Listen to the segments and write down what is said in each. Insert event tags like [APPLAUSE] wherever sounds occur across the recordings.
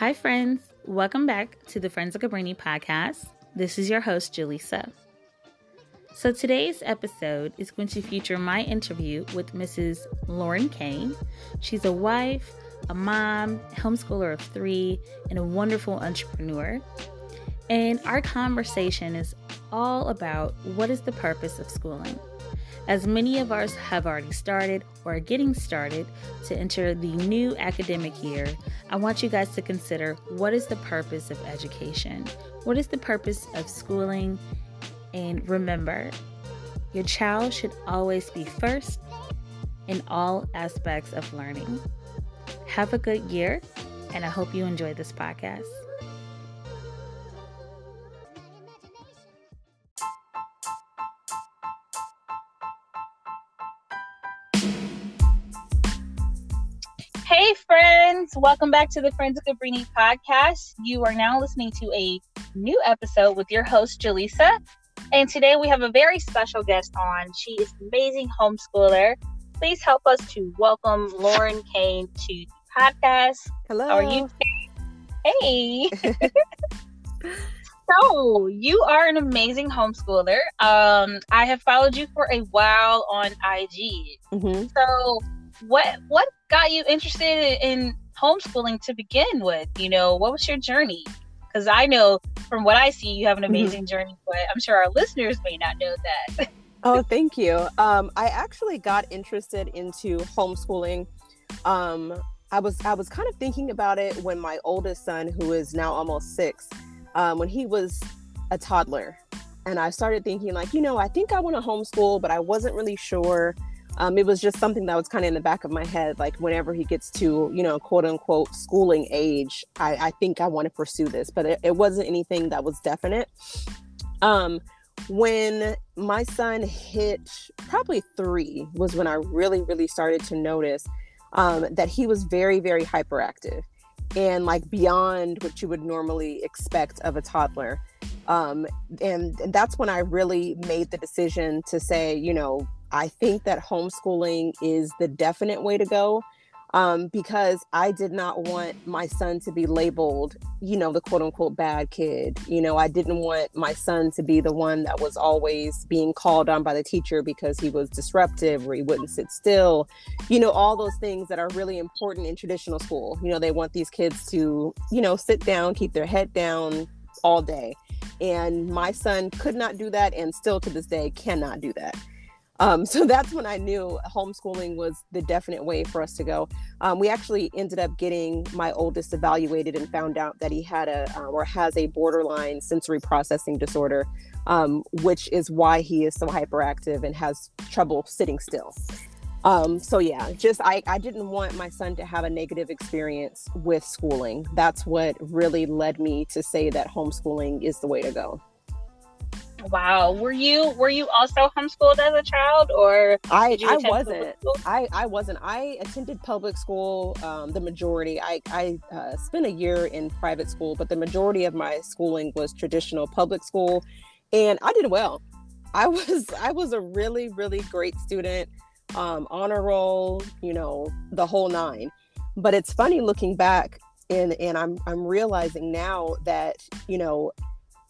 Hi, friends. Welcome back to the Friends of Cabrini podcast. This is your host, Julissa. So, today's episode is going to feature my interview with Mrs. Lauren Cain. She's a wife, a mom, homeschooler of three, and a wonderful entrepreneur. And our conversation is all about what is the purpose of schooling. As many of us have already started or are getting started to enter the new academic year, I want you guys to consider what is the purpose of education? What is the purpose of schooling? And remember, your child should always be first in all aspects of learning. Have a good year, and I hope you enjoy this podcast. Friends, welcome back to the Friends of Cabrini podcast. You are now listening to a new episode with your host, Julissa. And today we have a very special guest on. She is an amazing homeschooler. Please help us to welcome Lauren Cain to the podcast. Hello. How are you? [LAUGHS] Hey. [LAUGHS] so you are an amazing homeschooler. Um, I have followed you for a while on IG. Mm-hmm. So what what got you interested in homeschooling to begin with? You know, what was your journey? Because I know from what I see, you have an amazing mm-hmm. journey, but I'm sure our listeners may not know that. [LAUGHS] oh, thank you. Um, I actually got interested into homeschooling. Um, I was I was kind of thinking about it when my oldest son, who is now almost six, um, when he was a toddler, and I started thinking like, you know, I think I want to homeschool, but I wasn't really sure um, it was just something that was kind of in the back of my head like whenever he gets to you know quote unquote schooling age i, I think i want to pursue this but it, it, wasn't anything that was definite. Um, when my son hit probably three was when i really really started to notice um, that he was very very hyperactive and like beyond what you would normally expect of a toddler. Um, and, and that's when i really made the decision to say you know I think that homeschooling is the definite way to go um, because I did not want my son to be labeled, you know, the quote unquote bad kid. You know, I didn't want my son to be the one that was always being called on by the teacher because he was disruptive or he wouldn't sit still. You know, all those things that are really important in traditional school. You know, they want these kids to, you know, sit down, keep their head down all day. And my son could not do that and still to this day cannot do that. Um, [LAUGHS] so that's when I knew homeschooling was the definite way for us to go. Um, we actually ended up getting my oldest evaluated and found out that he had a uh, or has a borderline sensory processing disorder, um, which is why he is so hyperactive and has trouble sitting still. Um, so yeah, just I, I didn't want my son to have a negative experience with schooling. That's what really led me to say that homeschooling is the way to go. Wow. Were you were you also homeschooled as a child or I I wasn't. I I wasn't. I attended public school um, the majority. I I uh, spent a year in private school, but the majority of my schooling was traditional public school and I did well. I was [LAUGHS] I was a really really great student. Um, honor roll, you know, the whole nine. But it's funny looking back and and I'm I'm realizing now that, you know,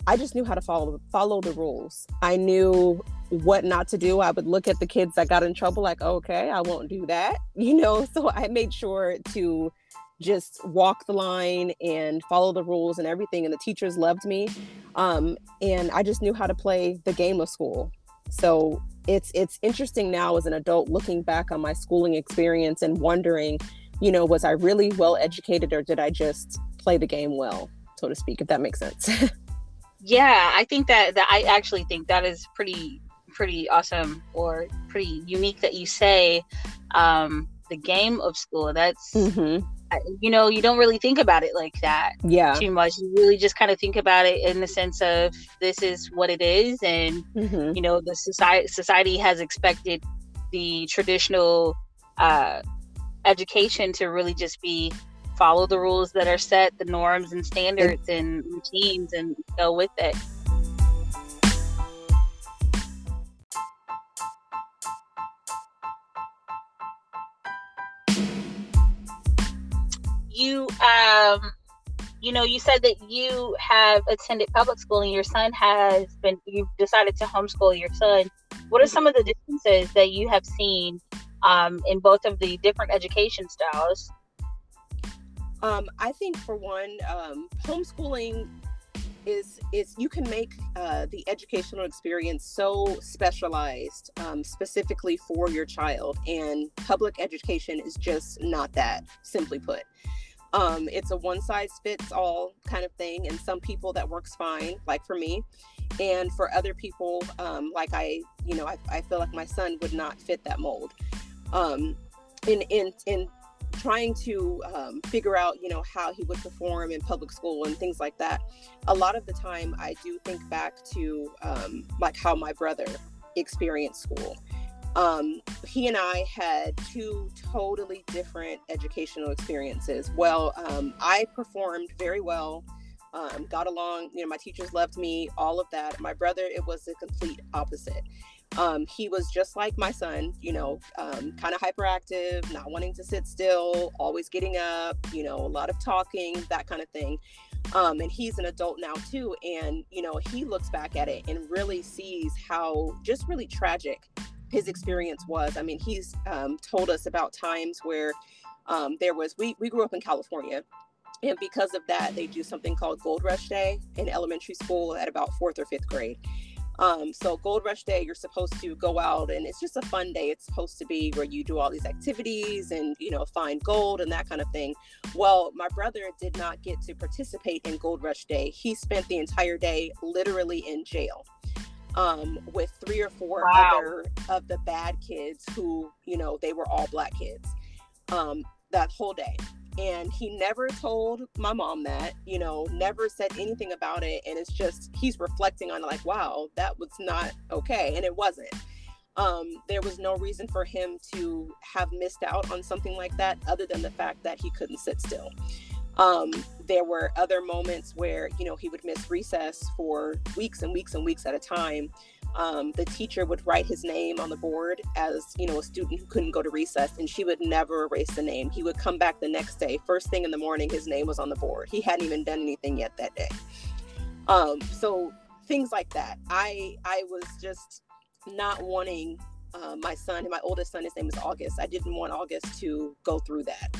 I just knew how to follow follow the rules. I knew what not to do. I would look at the kids that got in trouble like, okay, I won't do that. [LAUGHS] You know, [LAUGHS] so I made sure to just walk the line and follow the rules and everything and the teachers loved me. Um, and I just knew how to play the game of school. So it's it's interesting now as an adult looking back on my schooling experience and wondering, you know, was I really well educated or did I just play the game well, so to speak, if that makes sense. [LAUGHS] yeah i think that that i actually think that is pretty pretty awesome or pretty unique that you say um the game of school that's mm-hmm. you know you don't really think about it like that yeah too much you really just kind of think about it in the sense of this is what it is and mm-hmm. you know the society society has expected the traditional uh education to really just be follow the rules that are set, the norms and standards and routines, and go with it. You um you know, you said that you have attended public school and your son has been, you've decided to homeschool your son. What are some of the differences that you have seen um, in both of the different education styles? Um, I think for one, um, homeschooling is is you can make uh, the educational experience so specialized um, specifically for your child, and public education is just not that. Simply put, um, it's a one size fits all kind of thing, and some people that works fine, like for me, and for other people, um, like I, you know, I, I feel like my son would not fit that mold. Um, in in in trying to um, figure out, you know, how he would perform in public school and things like that. A lot of the time, I do think back to um, like how my brother experienced school. Um, he and I had two totally different educational experiences. Well, um, I performed very well. Um, got along, you know, my teachers loved me, all of that. My brother, it was the complete opposite. Um, he was just like my son, you know, um, kind of hyperactive, not wanting to sit still, always getting up, you know, a lot of talking, that kind of thing. Um, and he's an adult now too. And, you know, he looks back at it and really sees how just really tragic his experience was. I mean, he's um, told us about times where um, there was, we, we grew up in California. And because of that, they do something called Gold Rush Day in elementary school at about fourth or fifth grade um, so Gold Rush Day, you're supposed to go out and it's just a fun day. It's supposed to be where you do all these activities and you know find gold and that kind of thing. Well, my brother did not get to participate in Gold Rush Day. He spent the entire day literally in jail um, with three or four wow. other of the bad kids who you know they were all black kids um, that whole day and he never told my mom that you know never said anything about it and it's just he's reflecting on like wow that was not okay and it wasn't. Um, there was no reason for him to have missed out on something like that other than the fact that he couldn't sit still. Um, there were other moments where you know he would miss recess for weeks and weeks and weeks at a time um, the teacher would write his name on the board as you know a student who couldn't go to recess and she would never erase the name. He would come back the next day first thing in the morning his name was on the board. He hadn't even done anything yet that day. Um, so things like that. I i was just not wanting uh, my son my oldest son his name is august. I didn't want august to go through that.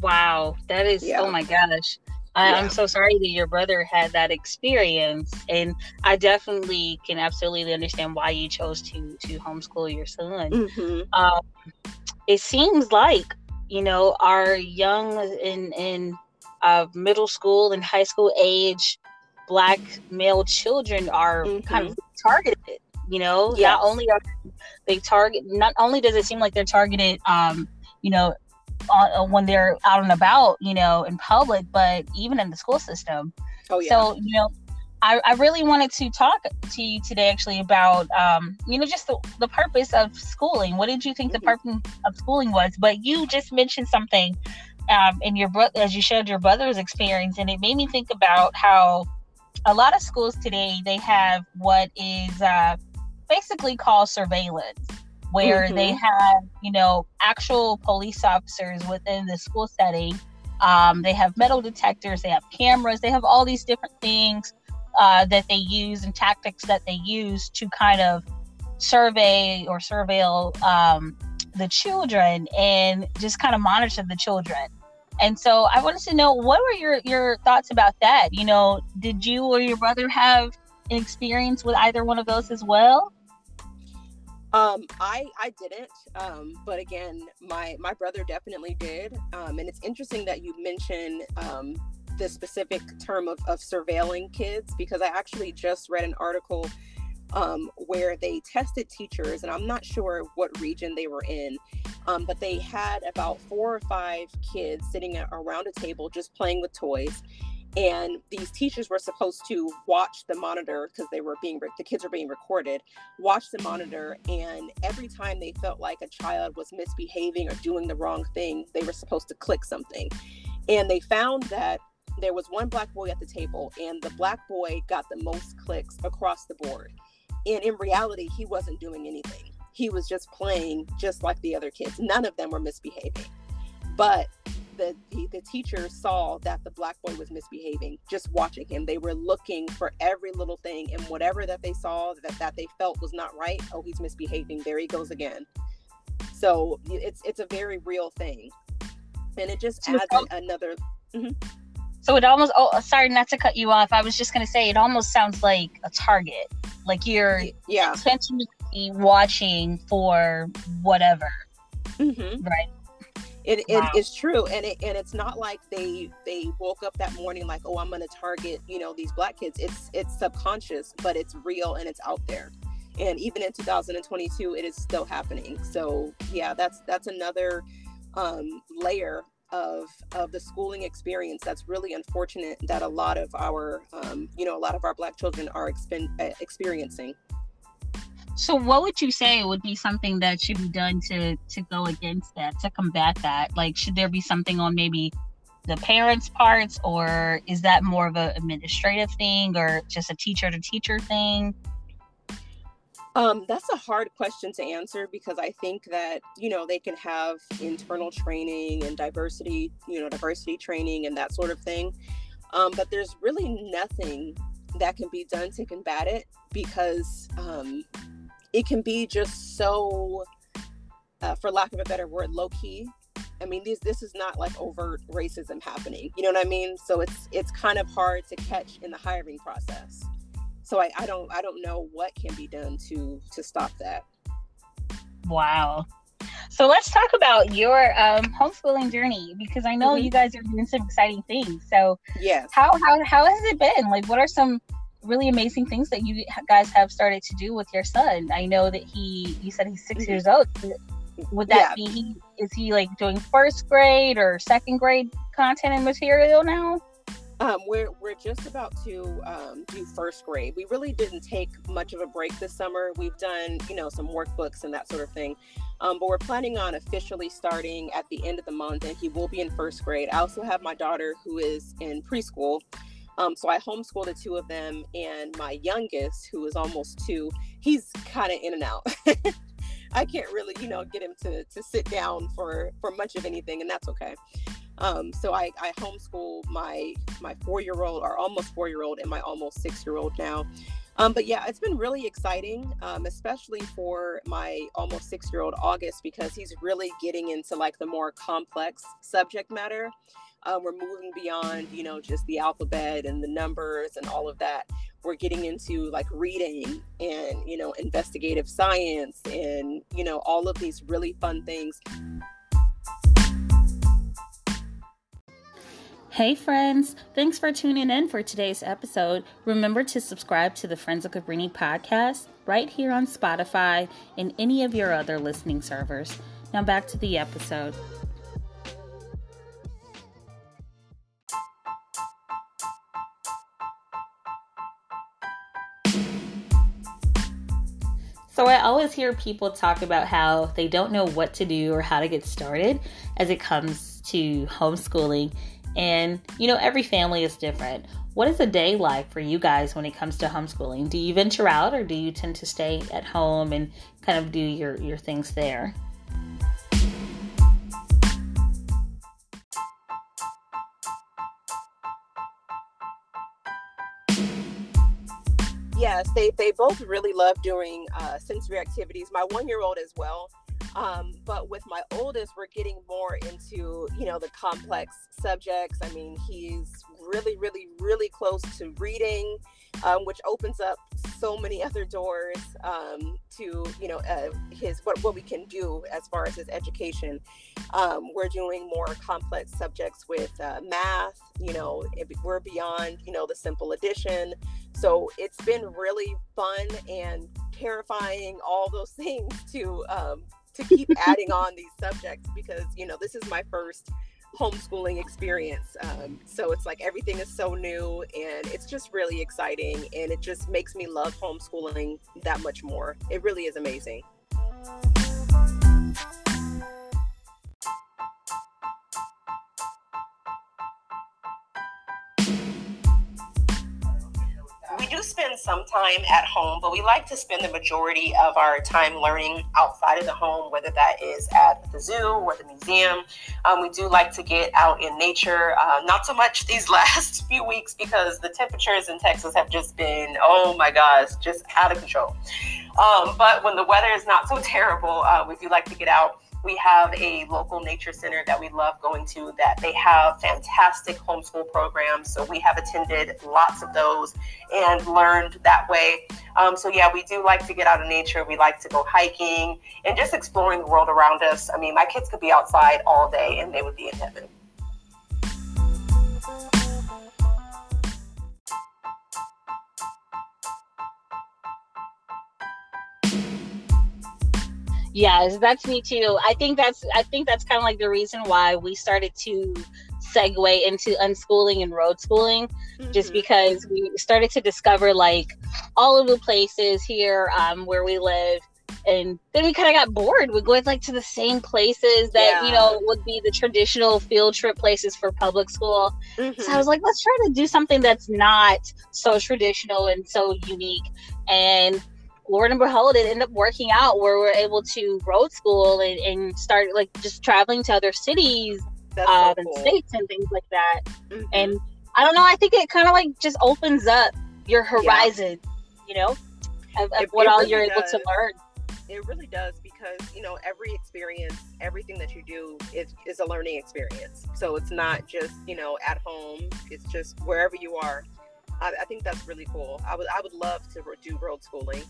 Wow that is yeah. oh my gosh I, yeah. I'm so sorry that your brother had that experience, and I definitely can absolutely understand why you chose to to homeschool your son. Mm-hmm. Um, it seems like you know our young in in uh, middle school and high school age black male children are mm-hmm. kind of mm-hmm. targeted. You know, yes. not only are they target, not only does it seem like they're targeted, um, you know, uh, when they're out and about, you know, in public, but even in the school system. Oh yeah. So you know, I, I really wanted to talk to you today actually about um, you know just the, the purpose of schooling. What did you think mm-hmm. the purpose of schooling was? But you just mentioned something um, in your as you shared your brother's experience, and it made me think about how a lot of schools today they have what is uh, basically called surveillance where mm-hmm. they have, you know, actual police officers within the school setting. Um, they have metal detectors, they have cameras, they have all these different things uh, that they use and tactics that they use to kind of survey or surveil um, the children and just kind of monitor the children. And so I wanted to know what were your, your thoughts about that? You know, did you or your brother have an experience with either one of those as well? Um, I I didn't, um, but again, my my brother definitely did, um, and it's interesting that you mention um, the specific term of, of surveilling kids because I actually just read an article um, where they tested teachers, and I'm not sure what region they were in, um, but they had about four or five kids sitting around a table just playing with toys, and these teachers were supposed to watch the monitor because they were being the kids were being recorded watch the monitor and every time they felt like a child was misbehaving or doing the wrong thing they were supposed to click something. And they found that there was one black boy at the table and the black boy got the most clicks across the board. And in reality he wasn't doing anything. He was just playing just like the other kids. None of them were misbehaving. But the, the, the teacher saw that the black boy was misbehaving just watching him. They were looking for every little thing and whatever that they saw that, that they felt was not right oh he's misbehaving. There he goes again. So it's it's a very real thing. And it just adds another mm-hmm. so it almost oh sorry not to cut you off. I was just going to say it almost sounds like a target. Like you're yeah. intentionally watching for whatever. Mm-hmm. right it, wow. it is true and it and it's not like they they woke up that morning like oh i'm going to target you know these black kids. It's it's subconscious but it's real and it's out there. And even in 2022 it is still happening. So yeah that's that's another um, layer of of the schooling experience that's really unfortunate that a lot of our um, you know a lot of our black children are expen- uh, experiencing so what would you say would be something that should be done to to go against that, to combat that? Like should there be something on maybe the parents' parts or is that more of an administrative thing or just a teacher to teacher thing? Um, that's a hard question to answer because I think that you know they can have internal training and diversity, you know, diversity training and that sort of thing. Um, but there's really nothing that can be done to combat it because um, it can be just so uh, for lack of a better word low key i mean this this is not like overt racism happening. You know what i mean? So it's it's kind of hard to catch in the hiring process. So i, I don't i don't know what can be done to to stop that. Wow. So let's talk about your um, homeschooling journey because I know mm-hmm. you guys are doing some exciting things. So yes, how how how has it been? Like, what are some really amazing things that you guys have started to do with your son. I know that he, you said he's 6 mm-hmm. years old. Would that yeah. be he? Is he like doing first grade or second grade content and material now? Um, we're we're just about to um, do first grade. We really didn't take much of a break this summer. We've done you know some workbooks and that sort of thing, um, but we're planning on officially starting at the end of the month, and he will be in first grade. I also have my daughter who is in preschool, um, so I homeschool the two of them, and my youngest, who is almost two, he's kind of in and out. [LAUGHS] I can't really, you know, get him to to sit down for for much of anything, and that's okay. Um, so I, I homeschool my my four year old, or almost four year old, and my almost six year old now. Um, but yeah, it's been really exciting, um, especially for my almost six year old August, because he's really getting into like the more complex subject matter. Um, we're moving beyond, you know, just the alphabet and the numbers and all of that. We're getting into like reading and, you know, investigative science and, you know, all of these really fun things. Hey, friends. Thanks for tuning in for today's episode. Remember to subscribe to the Friends of Cabrini podcast right here on Spotify and any of your other listening servers. Now, back to the episode. So I always hear people talk about how they don't know what to do or how to get started as it comes to homeschooling. And, you know, every family is different. What is a day like for you guys when it comes to homeschooling? Do you venture out or do you tend to stay at home and kind of do your, your things there? They they both really love doing uh, sensory activities. My one year old as well. Um, but with my oldest, we're getting more into you know the complex subjects. I mean, he's really, really, really close to reading, um, which opens up so many other doors um, to you know uh, his what what we can do as far as his education. Um, we're doing more complex subjects with uh, math. You know, we're beyond you know the simple addition. So it's been really fun and terrifying, all those [LAUGHS] things to um, to keep adding [LAUGHS] on these subjects because you know this is my first homeschooling experience. Um, so it's like everything is so new and it's just really exciting and it just makes me love homeschooling that much more. It really is amazing. Spend some time at home, but we like to spend the majority of our time learning outside of the home, whether that is at the zoo or the museum. Um, we do like to get out in nature, uh, not so much [LAUGHS] these last [LAUGHS] few weeks because the temperatures in Texas have just been, oh my gosh, just out of control. Um, but when the weather is not so [LAUGHS] terrible, uh, we do like to get out we have a local nature center that we love going to that they have fantastic homeschool programs. So we have attended lots of those and learned that way. Um, so yeah, we do like to get out of nature. We like to go hiking and just exploring the world around us. I mean, my kids could be outside all day and they would be in heaven. Yes, that's me too. I think that's I think that's kind of like the reason why we started to segue into unschooling and road schooling, mm-hmm. just because we started to discover like all of the places here um, where we live, and then we kind of got bored. We go like to the same places that yeah. you know would be the traditional field trip places for public school. Mm-hmm. So I was like, let's try to do something that's not so traditional and so unique, and Lord and behold, it ended up working out where we're able to road school and, and start like just traveling to other cities um, so cool. and states and things like that. Mm-hmm. And I don't know, I think it kind of like just opens up your horizon, yeah. you know, of, of what all really you're does. able to learn. It really does because you know every experience, everything that you do is, is a learning experience. So it's not just you know at home; it's just wherever you are. I, I think that's really cool. I would I would love to do road schooling.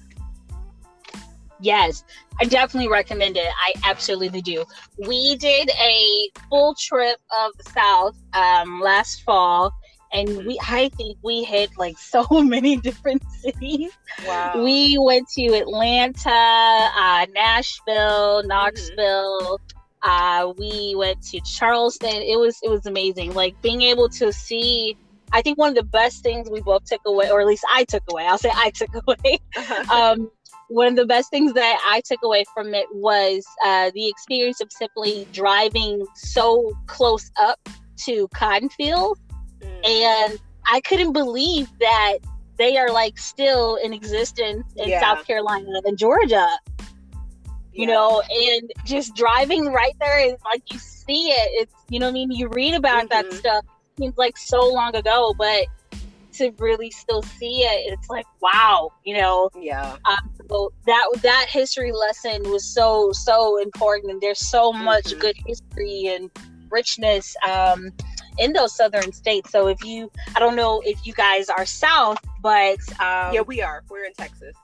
Yes, I definitely recommend it. I absolutely do. We did a full trip of the South um, last fall, and we I think we hit like [LAUGHS] so many different cities. Wow. We went to Atlanta, uh, Nashville, Knoxville. Mm-hmm. Uh, we went to Charleston. It was it was amazing. Like being able to see. I think one of the best things we both took away, or at least I took away. I'll say I took [LAUGHS] away. um, one of the best things that I took away from it was uh, the experience of simply driving so close up to cotton fields. Mm. And I couldn't believe that they are like still in existence in yeah. South Carolina and Georgia. You yeah. know, and just driving right there is like you see it. It's you know I mean. You read about mm-hmm. that stuff. It seems like so long ago, but to really still see it, it's like wow, you know. Yeah. Um, so that that history lesson was so so important, and there's so much mm-hmm. good history and richness um, in those southern states. So if you, I don't know if you guys are south, but um, yeah, we are. We're in Texas.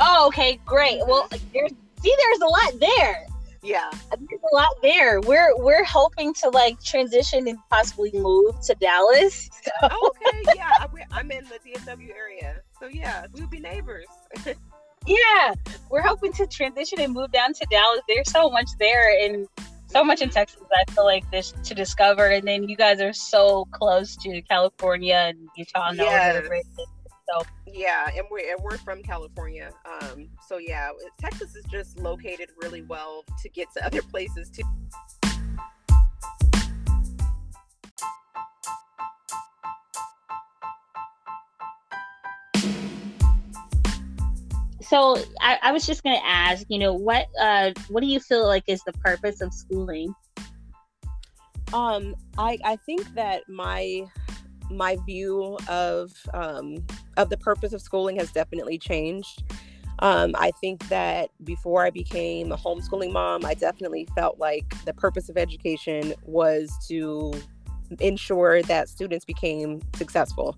Oh, okay, great. Well, mm-hmm. there's see, there's a lot there yeah. There's a lot there. We're we're hoping to like transition and possibly move to dallas. So. oh, [LAUGHS] okay yeah i'm in the dfw area. So yeah we'll be neighbors. [LAUGHS] Yeah we're hoping to transition and move down to dallas. There's so much there and so much in mm-hmm. texas i feel like this to discover. And then you guys are so close to california and utah and yes. so yeah, and we're and we're from California. Um, so yeah, Texas is just located really well to get to other [LAUGHS] places too. So I, I was just going to ask, you know, what uh, what do you feel like is the purpose of schooling? Um, I I think that my my view of um, of the purpose of schooling has definitely changed. Um, I think that before I became a homeschooling mom, I definitely felt like the purpose of education was to ensure that students became successful,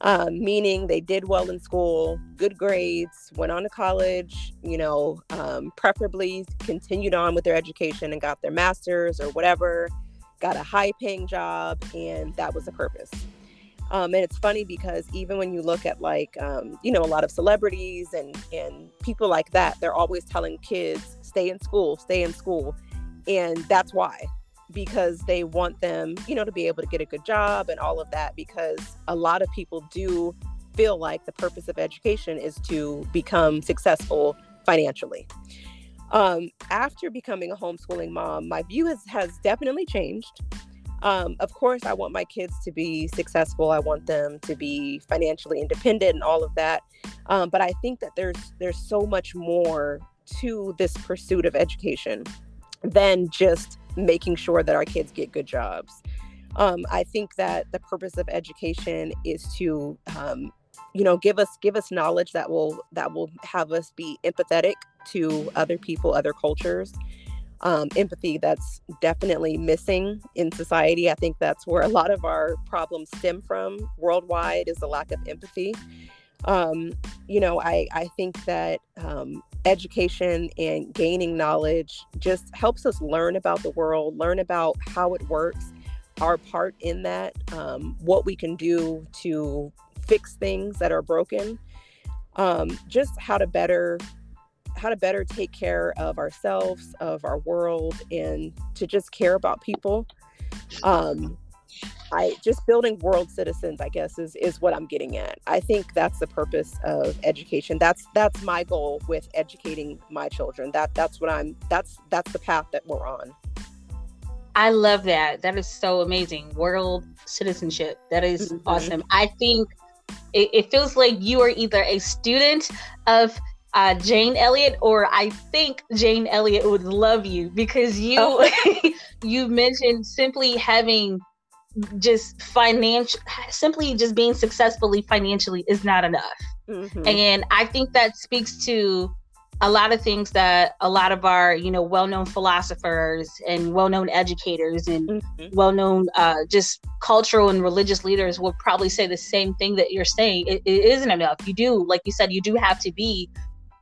um, meaning they did well in school, good grades, went on to college, you know, um, preferably continued on with their education and got their master's or whatever, got a high paying job, and that was the purpose. Um, and it's funny because even when you look at like um, you know a lot of celebrities and and people like that, they're always telling kids stay in school, stay in school, and that's why because they want them you know to be able to get a good job and all of that because a lot of people do feel like the purpose of education is to become successful financially. Um, after becoming a homeschooling mom, my view has, has definitely changed. Um, of course, I want my kids to be successful. I want them to be financially independent and all of that. Um, but I think that there's there's so much more to this pursuit of education than just making sure that our kids get good jobs. Um, I think that the purpose of education is to, um, you know, give us give us knowledge that will that will have us be empathetic to other people, other cultures. Um, empathy that's definitely missing in society. I think that's where a lot of our problems stem from worldwide is the lack of empathy. Um, you know, I I think that um, education and gaining knowledge just helps us learn about the world, learn about how it works, our part in that, um, what we can do to fix things that are broken, um, just how to better how to better take care of ourselves, of our world, and to just care about people. Um, I just building world citizens, I guess, is is what I'm getting at. I think that's the purpose of education. That's that's my goal with educating my children. That that's what I'm that's that's the path that we're on. I love that. That is so amazing. World citizenship. That is mm-hmm. awesome. I think it, it, feels like you are either a student of uh, Jane Elliott, or I think Jane Elliott would love you because you oh. [LAUGHS] you mentioned simply having just financial simply just being successfully financially is not enough mm-hmm. and i think that speaks to a lot of things that a lot of our you know well-known philosophers and well-known educators and mm-hmm. well-known uh, just cultural and religious leaders will probably say the same thing that you're saying it, it isn't enough you do like you said you do have to be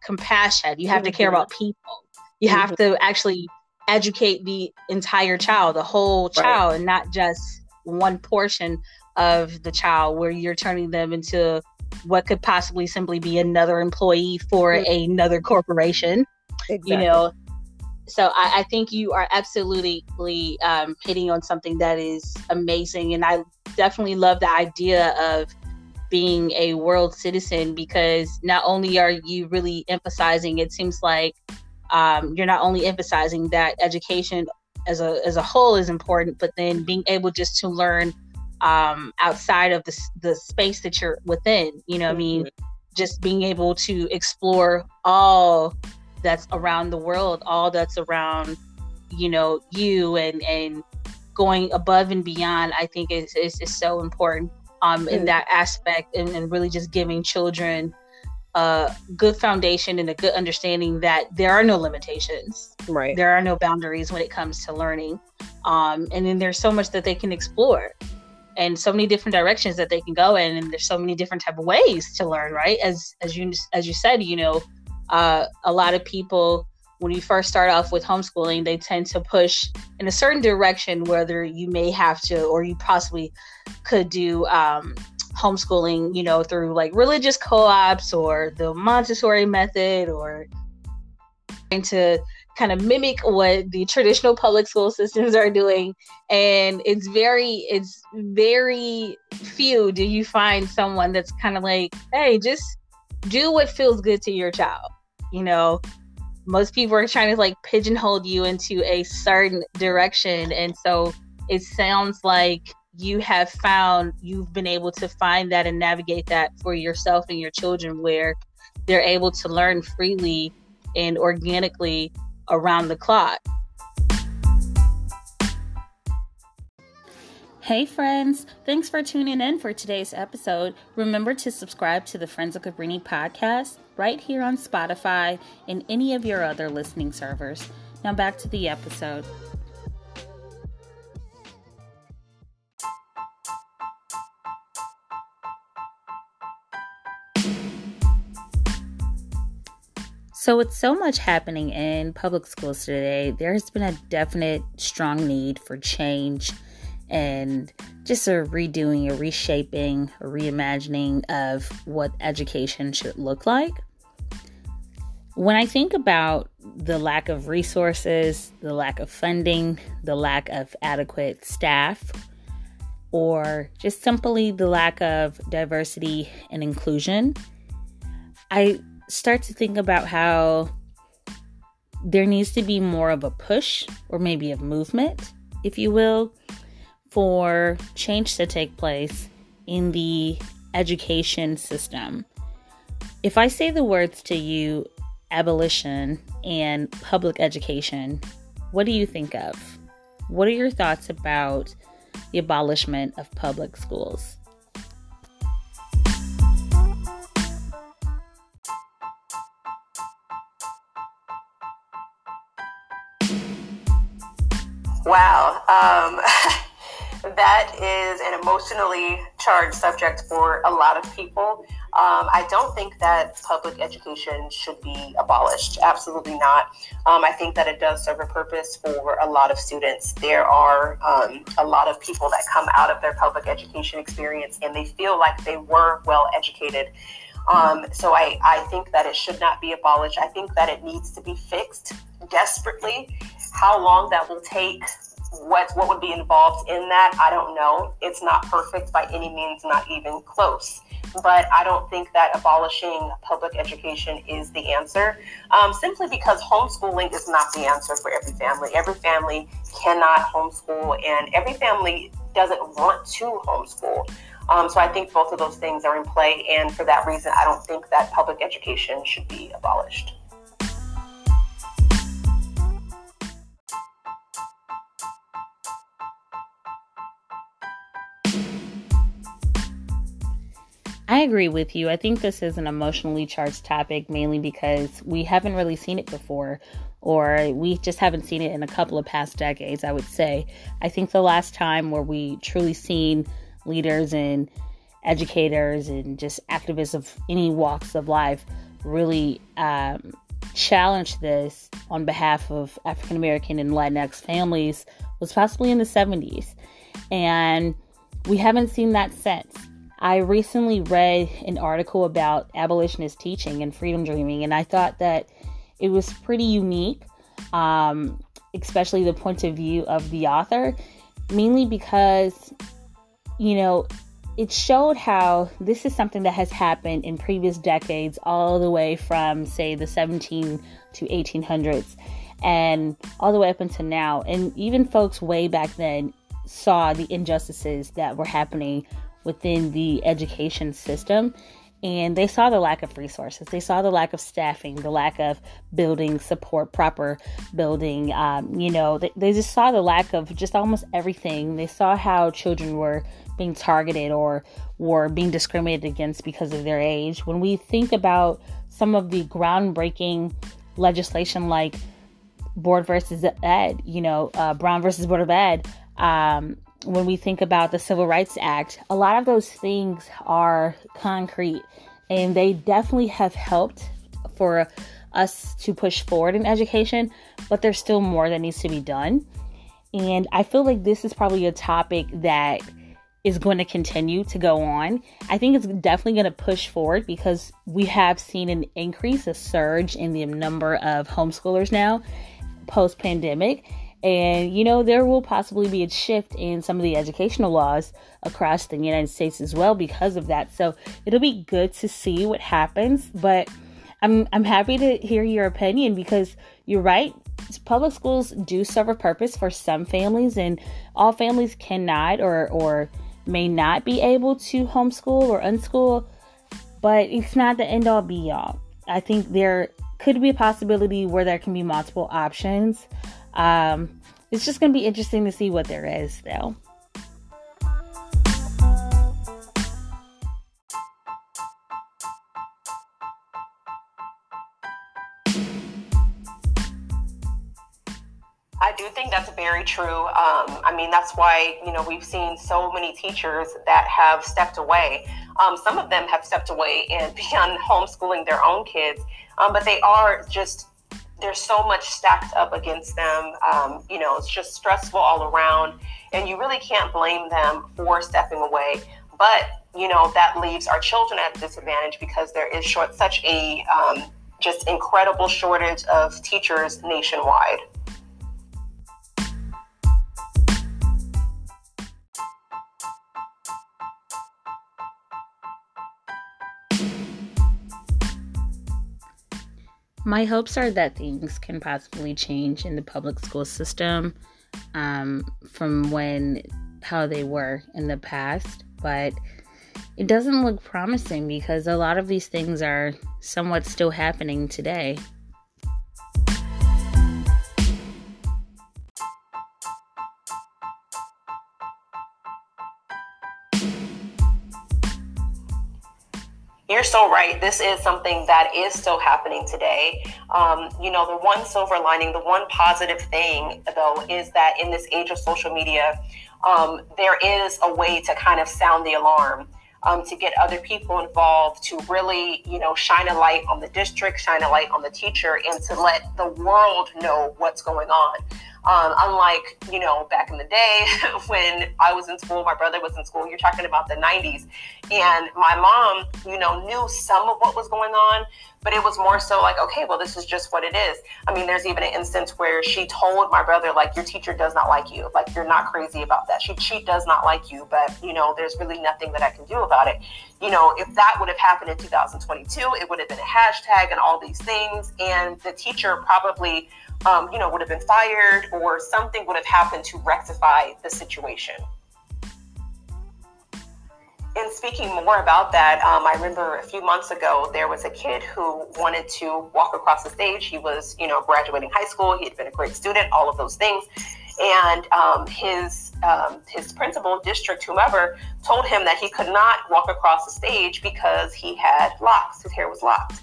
compassionate you have mm-hmm. to care mm-hmm. about people you have mm-hmm. to actually educate the entire child the whole child right. and not just one portion of the child where you're turning them into what could possibly simply be another employee for mm-hmm. another corporation exactly. you know so I, I, think you are absolutely um, hitting on something that is amazing and i definitely love the idea of being a world citizen because not only are you really emphasizing it seems like um, you're not only emphasizing that education as a as a whole is important, but then being able just to learn um, outside of the the space that you're within. You know, mm-hmm. I mean, just being able to explore all that's around the world, all that's around, you know, you and and going above and beyond. I think is is, is so important um, in mm-hmm. that aspect, and, and really just giving children a good foundation and a good understanding that there are no limitations. Right. There are no boundaries when it comes to learning. Um, and then there's so much that they can explore and so many different directions that they can go in and there's so many different type of ways to learn right as as you as you said you know uh, a lot of people when you first start off with homeschooling they tend to push in a certain direction whether you may have to or you possibly could do um, homeschooling, you know, through like religious co-ops or the Montessori method or trying to kind of mimic what the traditional public school systems are doing. And it's very it's very few do you find someone that's kind of like hey just do what feels good to your child you know most people are trying to like pigeonhole you into a certain direction and so it sounds like you have found you've been able to find that and navigate that for yourself and your children where they're able to learn freely and organically around the clock. Hey, friends. Thanks for tuning in for today's episode. Remember to subscribe to the Friends of Cabrini podcast right here on Spotify and any of your other listening servers. Now, back to the episode. So, with so much happening in public schools today, there has been a definite strong need for change and just a redoing, a reshaping, a reimagining of what education should look like. When I think about the lack of resources, the lack of funding, the lack of adequate staff, or just simply the lack of diversity and inclusion, I start to think about how there needs to be more of a push or maybe a movement, if you will, for change to take place in the education system. If I say the words to you, abolition and public education, what do you think of? What are your thoughts about the abolishment of public schools? Wow. Um, [LAUGHS] that is an emotionally charged subject for a lot of people. Um, I don't think that public education should be abolished. Absolutely not. Um, I think that it does serve a purpose for a lot of students. There are um, a lot of people that come out of their public education experience and they feel like they were well educated. Um, so I, I think that it should not be abolished. I think that it needs to be fixed desperately. How long that will take, what what would be involved in that, I don't know. It's not perfect by any means, not even close. But I don't think that abolishing public education is the answer, um, simply because homeschooling is not the answer for every family. Every family cannot homeschool, and every family doesn't want to homeschool. Um, so I think both of those things are in play, and for that reason, I don't think that public education should be abolished. I agree with you. I think this is an emotionally charged topic mainly because we haven't really seen it before, or we just haven't seen it in a couple of past decades, I would say. I think the last time where we truly seen leaders and educators and just activists of any walks of life really um, challenge this on behalf of African American and Latinx families was possibly in the 70s. And we haven't seen that since. I recently read an article about abolitionist teaching and freedom dreaming, and I thought that it was pretty unique, um, especially the point of view of the author, mainly because, you know, it showed how this is something that has happened in previous decades, all the way from, say, the 17 to 1800s, and all the way up until now. And even folks way back then saw the injustices that were happening within the education system and they saw the lack of resources. They saw the lack of staffing the lack of building support proper building um, you know they, they just saw the lack of just almost everything. They saw how children were being targeted or were being discriminated against because of their age. When we think about some of the groundbreaking legislation like board versus ed you know uh, brown versus board of ed um, when we think about the Civil Rights Act, a lot of those things are concrete and they definitely have helped for us to push forward in education, but there's still more that needs to be done. And I feel like this is probably a topic that is going to continue to go on. I think it's definitely going to push forward because we have seen an increase, a surge in the number of homeschoolers now post pandemic. And, you know, there will possibly be a shift in some of the educational laws across the United States as well because of that. So it'll be good to see what happens. But I'm, I'm happy to hear your opinion because you're right. Public schools do serve a purpose for some families, and all families cannot or, or may not be able to homeschool or unschool. But it's not the end all be all. I think there could be a possibility where there can be multiple options. Um, it's just going to be interesting to see what there is, though. I do think that's very true. Um, I mean, that's why, you know, we've seen so many teachers that have stepped away. Um, some of them have stepped away and [LAUGHS] begun homeschooling their own kids, um, but they are just there's so much stacked up against them. Um, you know, it's just stressful all around, and you really can't blame them for stepping away. But you know, that leaves our children at disadvantage because there is short, such a um, just incredible shortage of teachers nationwide. My hopes are that things can possibly change in the public school system um, from when how they were in the past, but it doesn't look promising because a lot of these things are somewhat still happening today. So right. This is something that is still happening today. Um, you know, the one silver lining, the one positive thing, though, is that in this age of social media, um, there is a way to kind of sound the alarm. Um, to get other people involved, to really, you know, shine a light on the district, shine a light on the teacher, and to let the world know what's going on. Um, unlike, you know, back in the day [LAUGHS] when I was in school, my brother was in school, you're talking about the 90s. And my mom, you know, knew some of what was going on, but it was more so like, okay, well, this is just what it is. I mean, there's even an instance where she told my brother, like, your teacher does not like you. Like, you're not crazy about that. She, she does not like you, but, you know, there's really nothing that I can do about it. You know, if that would have happened in 2022, it would have been a hashtag and all these things. And the teacher probably um, you know, would have been fired or something would have happened to rectify the situation. And speaking more about that, um, I remember a few months ago there was a kid who wanted to walk across the stage. He was, you know, graduating high school. He had been a great student, all of those things. And um, his um, his principal, district, whomever, told him that he could not walk across the stage because he had locks. His hair was locked.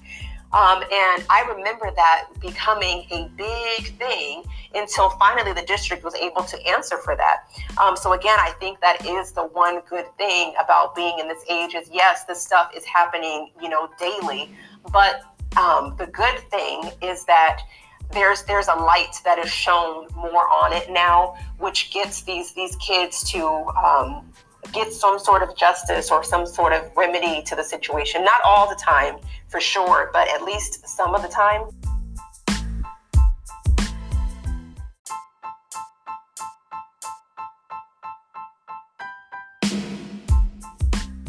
Um, and I remember that becoming a big thing until finally the district was able to answer for that. Um, so again, I think that is the one good thing about being in this age is yes, this stuff is happening, you know, daily, but um, the good thing is that there's there's a light that is shown more on it now, which gets these these kids to um, get some sort of justice or some sort of remedy to the situation. Not all the time, for sure, but at least some of the time.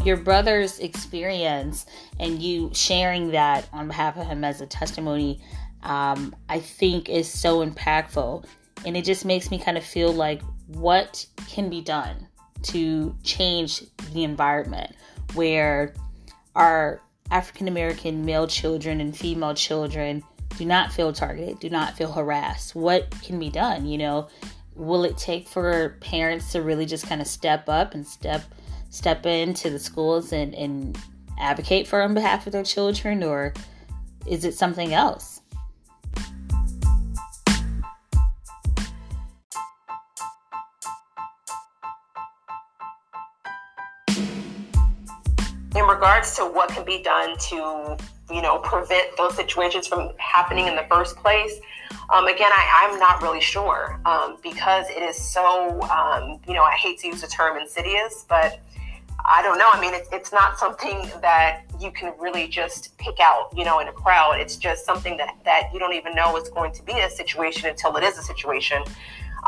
Your brother's experience and you sharing that on behalf of him as a testimony, um, I think is so impactful. And it just makes me kind of feel like what can be done to change the environment where our African American male children and female children do not feel targeted, do not feel harassed. What can be done? You know, will it take for parents to really just kind of step up and step step into the schools and, and advocate for on behalf of their children or is it something else? Regards to what can be done to you know prevent those situations from happening in the first place um, again I, am not really sure um, because it is so um, you know i hate to use the term insidious but i don't know. I mean it's, it's not something that you can really just pick out you know in a crowd. It's just something that, that you don't even know is going to be a situation until it is a situation.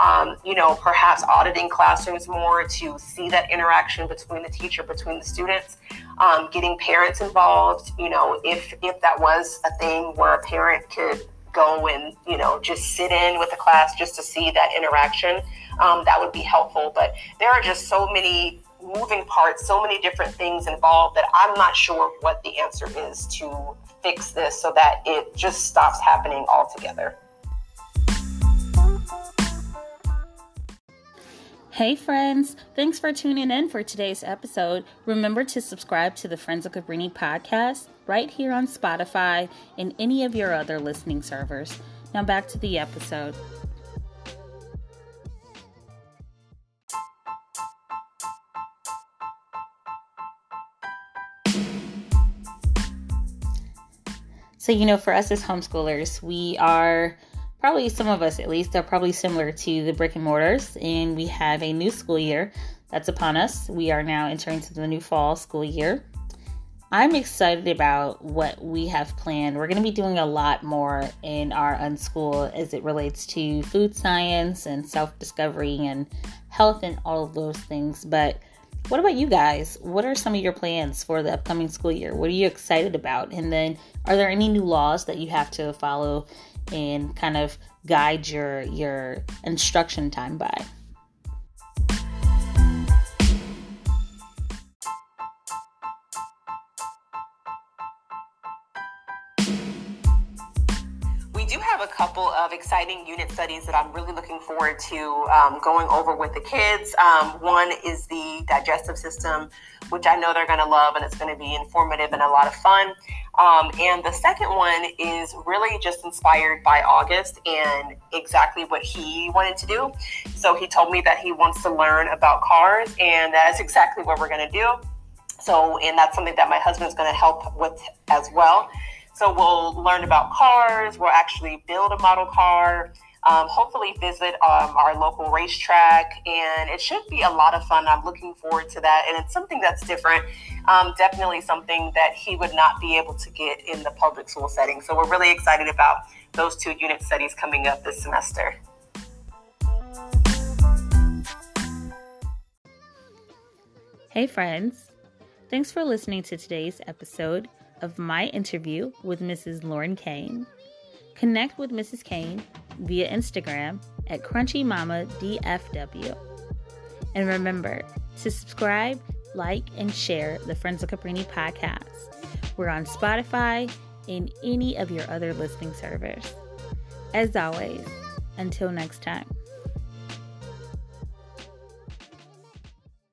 Um, you know, perhaps auditing classrooms more to see that interaction between the teacher, between the students, um, getting parents involved. You know, if if that was a thing where a parent could go and you know just sit in with the class just to see that interaction, um, that would be helpful. But there are just so many moving parts, so many different things involved that I'm not sure what the answer is to fix this so that it just stops happening altogether. Hey, friends. Thanks for tuning in for today's episode. Remember to subscribe to the Friends of Cabrini podcast right here on Spotify and any of your other listening servers. Now, back to the episode. So, you know, for us as homeschoolers, we are probably some of us at least are probably similar to the brick and mortars and we have a new school year that's upon us we are now entering into the new fall school year i'm excited about what we have planned we're going to be doing a lot more in our unschool as it relates to food science and self-discovery and health and all of those things but what about you guys? What are some of your plans for the upcoming school year? What are you excited about? And then, are there any new laws that you have to follow and kind of guide your your instruction time by. We do have a couple of exciting unit studies that I'm really looking forward to um, going over with the kids. Um, one is the digestive system which I know they're going to love and it's going to be informative and a lot of fun. Um, and the second one is really just inspired by August and exactly what he wanted to do. So he told me that he wants to learn about cars, and that's exactly what we're going to do. So, and that's something that my husband's going to help with as well. So we'll learn about cars. We'll actually build a model car. Um, hopefully visit um, our local racetrack and it should be a lot of fun i'm looking forward to that and it's something that's different um, definitely something that he would not be able to get in the public school setting so we're really excited about those two unit studies coming up this semester hey friends thanks for listening to today's episode of my interview with Mrs. Lauren Cain. Connect with Mrs. Cain via Instagram at CrunchyMamaDFW. And remember to subscribe, like, and share the Friends of Cabrini podcast. We're on Spotify and any of your other listening servers. As always, until next time.